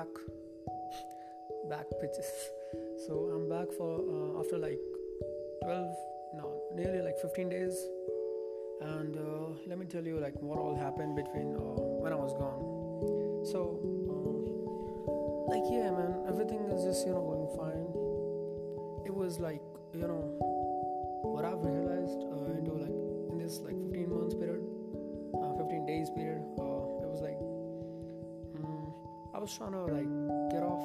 back. back, bitches. So I'm back for uh, after like 12, no, nearly like 15 days. And uh, let me tell you like what all happened between uh, when I was gone. So, like yeah, man, everything is just you know going fine. It was like you know what I've realized uh, into like in this like 15 months period, uh, 15 days period. Was trying to like get off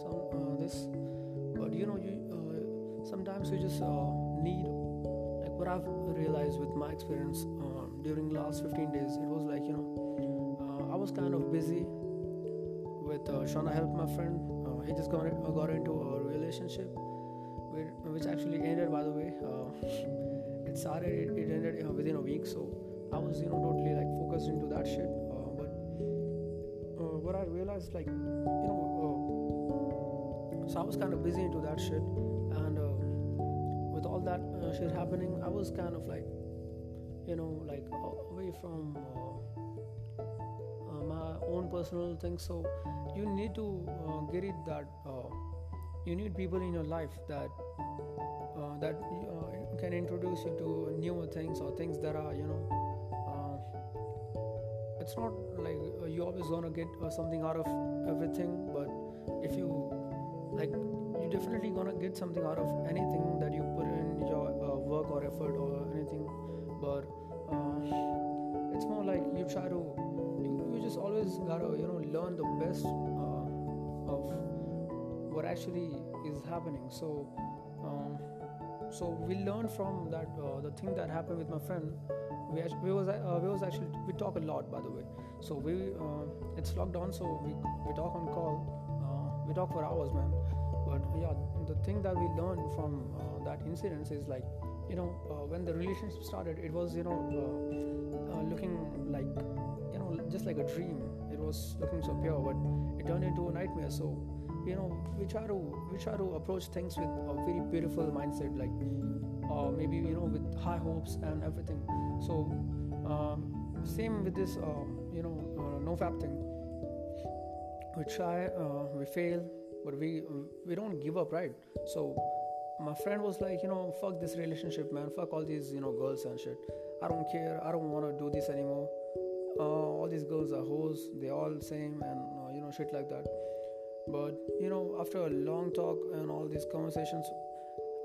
some uh, this, but you know you uh, sometimes you just uh, need like what I've realized with my experience uh, during the last 15 days. It was like you know uh, I was kind of busy with uh, trying to help my friend. Uh, he just got uh, got into a relationship, which actually ended by the way. Uh, it started, it, ended uh, within a week, so I was you know totally like focused into that shit. Like you know uh, so I was kind of busy into that shit, and uh, with all that uh, shit happening, I was kind of like, you know, like uh, away from uh, uh, my own personal things. So you need to get it that you need people in your life that that can introduce you to newer things or things that are, you know. It's not like uh, you always gonna get uh, something out of everything, but if you like you definitely gonna get something out of anything that you put in your uh, work or effort or anything but uh, it's more like you try to you, you just always gotta you know learn the best uh, of what actually is happening. So um, so we learned from that uh, the thing that happened with my friend. We, act- we was uh, we was actually we talk a lot by the way. So we uh, it's locked down so we, we talk on call. Uh, we talk for hours man. But yeah the thing that we learned from uh, that incident is like you know uh, when the relationship started it was you know looking like you know just like a dream. It was looking so pure but it turned into a nightmare. So you know we try to we try to approach things with a very beautiful mindset like uh, maybe you know with high hopes and everything. So um, same with this uh, you know uh, no fap thing. We try uh, we fail but we we don't give up right? So my friend was like you know fuck this relationship man. Fuck all these you know girls and shit. I don't care. I don't want to do this anymore. Uh, all these girls are hoes. They all same and uh, you know shit like that but you know after a long talk and all these conversations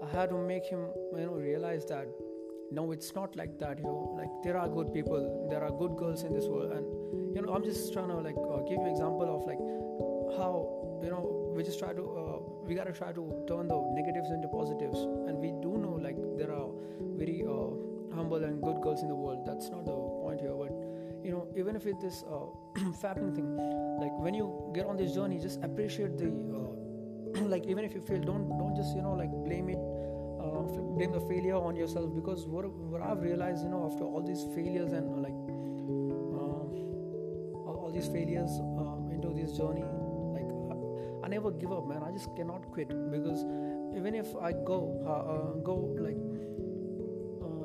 i had to make him you know realize that no it's not like that You know, like there are good people there are good girls in this world. And you know i'm just trying to like uh, give you example of like how you know we just try to uh, we gotta try to turn the negatives into positives. And we do know like there are very uh, humble and good girls in the world. That's not the point here but you know even if it is uh, fapping thing like when you get on this journey just appreciate the uh, like even if you fail don't don't just you know like blame it uh, blame the failure on yourself. Because what, what i've realized you know after all these failures and uh, like uh, all, these failures um, into this journey like I, I never give up man. I just cannot quit. Because even if i go go like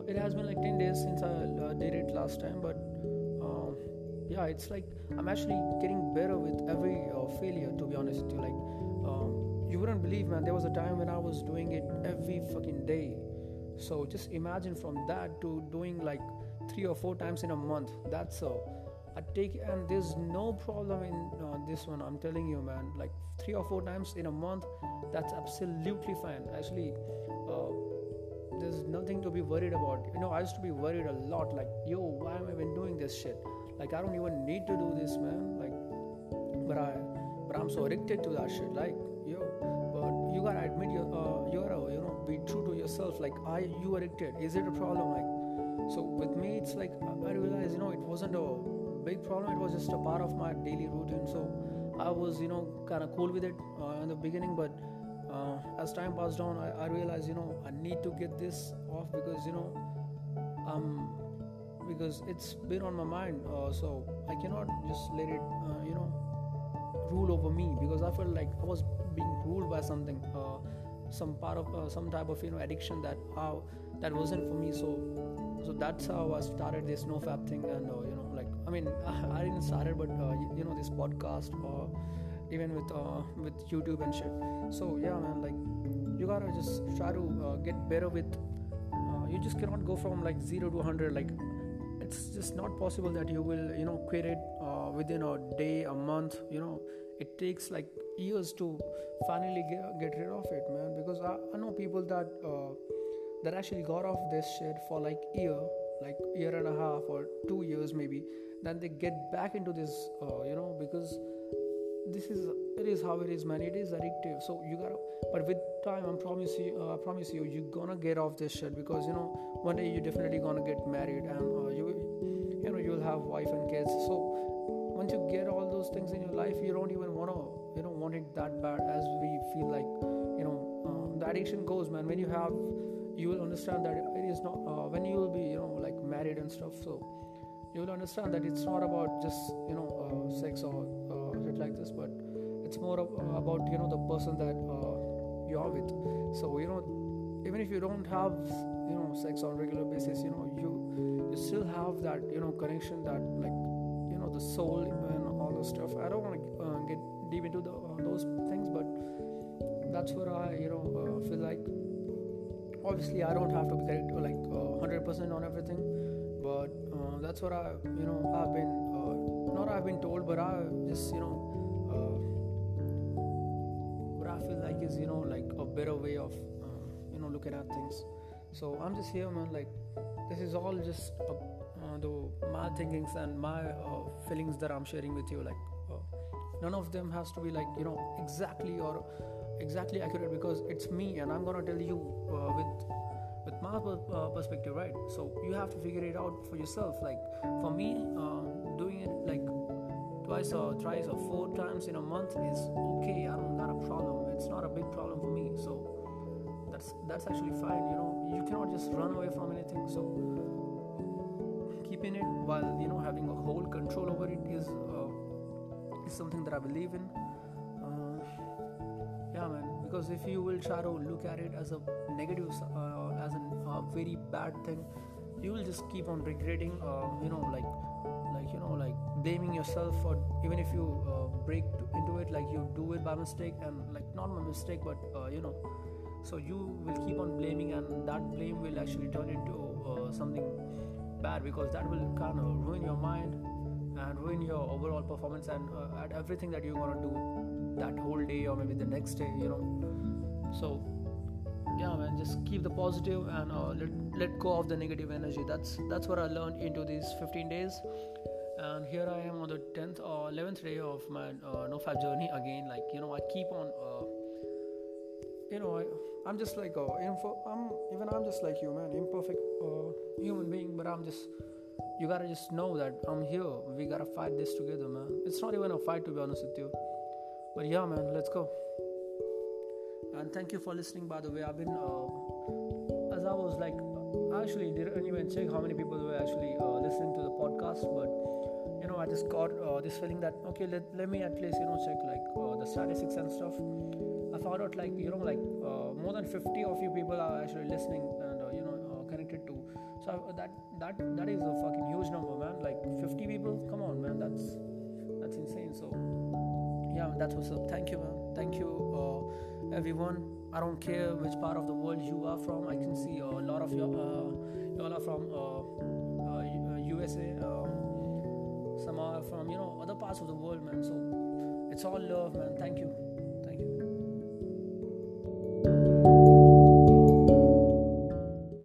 it has been like 10 days since i uh, did it last time but yeah it's like i'm actually getting better with every uh, failure to be honest with you. Like uh, you wouldn't believe man there was a time when i was doing it every fucking day. So just imagine from that to doing like three or four times in a month. That's a I take and there's no problem in uh, this one i'm telling you man. Like three or four times in a month that's absolutely fine. Actually uh, there's nothing to be worried about. You know i used to be worried a lot like yo why am i even doing this shit like i don't even need to do this man. Like but i but i'm so addicted to that shit. Like yo but you gotta admit you uh, you gotta you know be true to yourself. Like are you addicted. Is it a problem? Like so with me it's like i I realized you know it wasn't a big problem. It was just a part of my daily routine. So i was you know kind of cool with it uh, in the beginning. But uh, as time passed on I, I realized you know i need to get this off because you know um because it's been on my mind uh, so i cannot just let it uh, you know rule over me because i felt like i was being ruled by something uh, some part of uh, some type of you know addiction that how that wasn't for me. So so that's how i started this no fap thing and uh, you know like i mean i, I didn't start it but uh, you, you know this podcast uh, even with uh, with youtube and shit. So yeah man like you gotta just try to uh, get better with uh, you just cannot go from like 0 to 100 like it's just not possible that you will you know quit it uh, within a day a month you know. It takes like years to finally get, get rid of it man because I, I know people that uh, that actually got off this shit for like year like year and a half or two years maybe then they get back into this uh, you know because this is it is how it is man. It is addictive. So you gotta but with time i promise you uh, i promise you you're gonna get off this shit because you know one day you're definitely gonna get married and have wife and kids. So once you get all those things in your life you don't even want to you know want it that bad as we feel like you know um, the addiction goes man. When you have you will understand that it is not uh, when you will be you know like married and stuff so you will understand that it's not about just you know uh, sex or uh, shit like this but it's more uh, about you know the person that uh, you are with. So you know even if you don't have you know sex on regular basis you know you you still have that you know connection that like you know the soul and all those stuff. I don't want to uh, get deep into the, uh, those things but that's what i you know uh, feel like. Obviously i don't have to be correct like 100% on everything but uh, that's what I you know I've been uh, not I've been told but I just you know uh, what I feel like is you know like a better way of uh, you know looking at things so I'm just here man like this is all just uh, the my thinkings and my feelings that I'm sharing with you like none of them has to be like you know exactly or exactly accurate because it's me and I'm gonna tell you with with my uh, perspective right? So you have to figure it out for yourself. Like for me uh, doing it like twice or thrice or four times in a month is okay. I don't got a problem. It's not a big problem for me. So that's that's actually fine you know. You cannot just run away from anything. So keeping it while you know having a whole control over it is uh, is something that i believe in. Uh, yeah man because if you will try to look at it as a negative uh, as a uh, very bad thing you will just keep on regretting uh, you know like like you know like blaming yourself or even if you uh, break into it like you do it by mistake and like not by mistake but you know so you will keep on blaming and that blame will actually turn into uh, something bad because that will kind of ruin your mind and ruin your overall performance and uh, at everything that you're gonna do that whole day or maybe the next day you know. So yeah man just keep the positive and uh, let, let go of the negative energy. That's that's what i learned into these 15 days. And here i am on the 10th or 11th day of my uh, nofap journey again. Like you know i keep on uh, you know I, am just like uh, info, i'm even i'm just like you man imperfect uh, human being but i'm just you gotta just know that i'm here. We gotta fight this together man. It's not even a fight to be honest with you. But yeah man let's go. And thank you for listening by the way. I've been uh, as i was like I actually didn't even check how many people were actually uh, listening to the podcast but you know i just got uh, this feeling that okay let, let me at least you know check like uh, the statistics and stuff found out like you know like uh, more than 50 of you people are actually listening and uh, you know connected to so that that that is a fucking huge number man like 50 people come on man that's that's insane so yeah that's what's up thank you man thank you everyone. I don't care which part of the world you are from. I can see a lot of you, uh, you all are from uh, USA. Uh, uh, some are from you know other parts of the world, man. So it's all love, man. Thank you.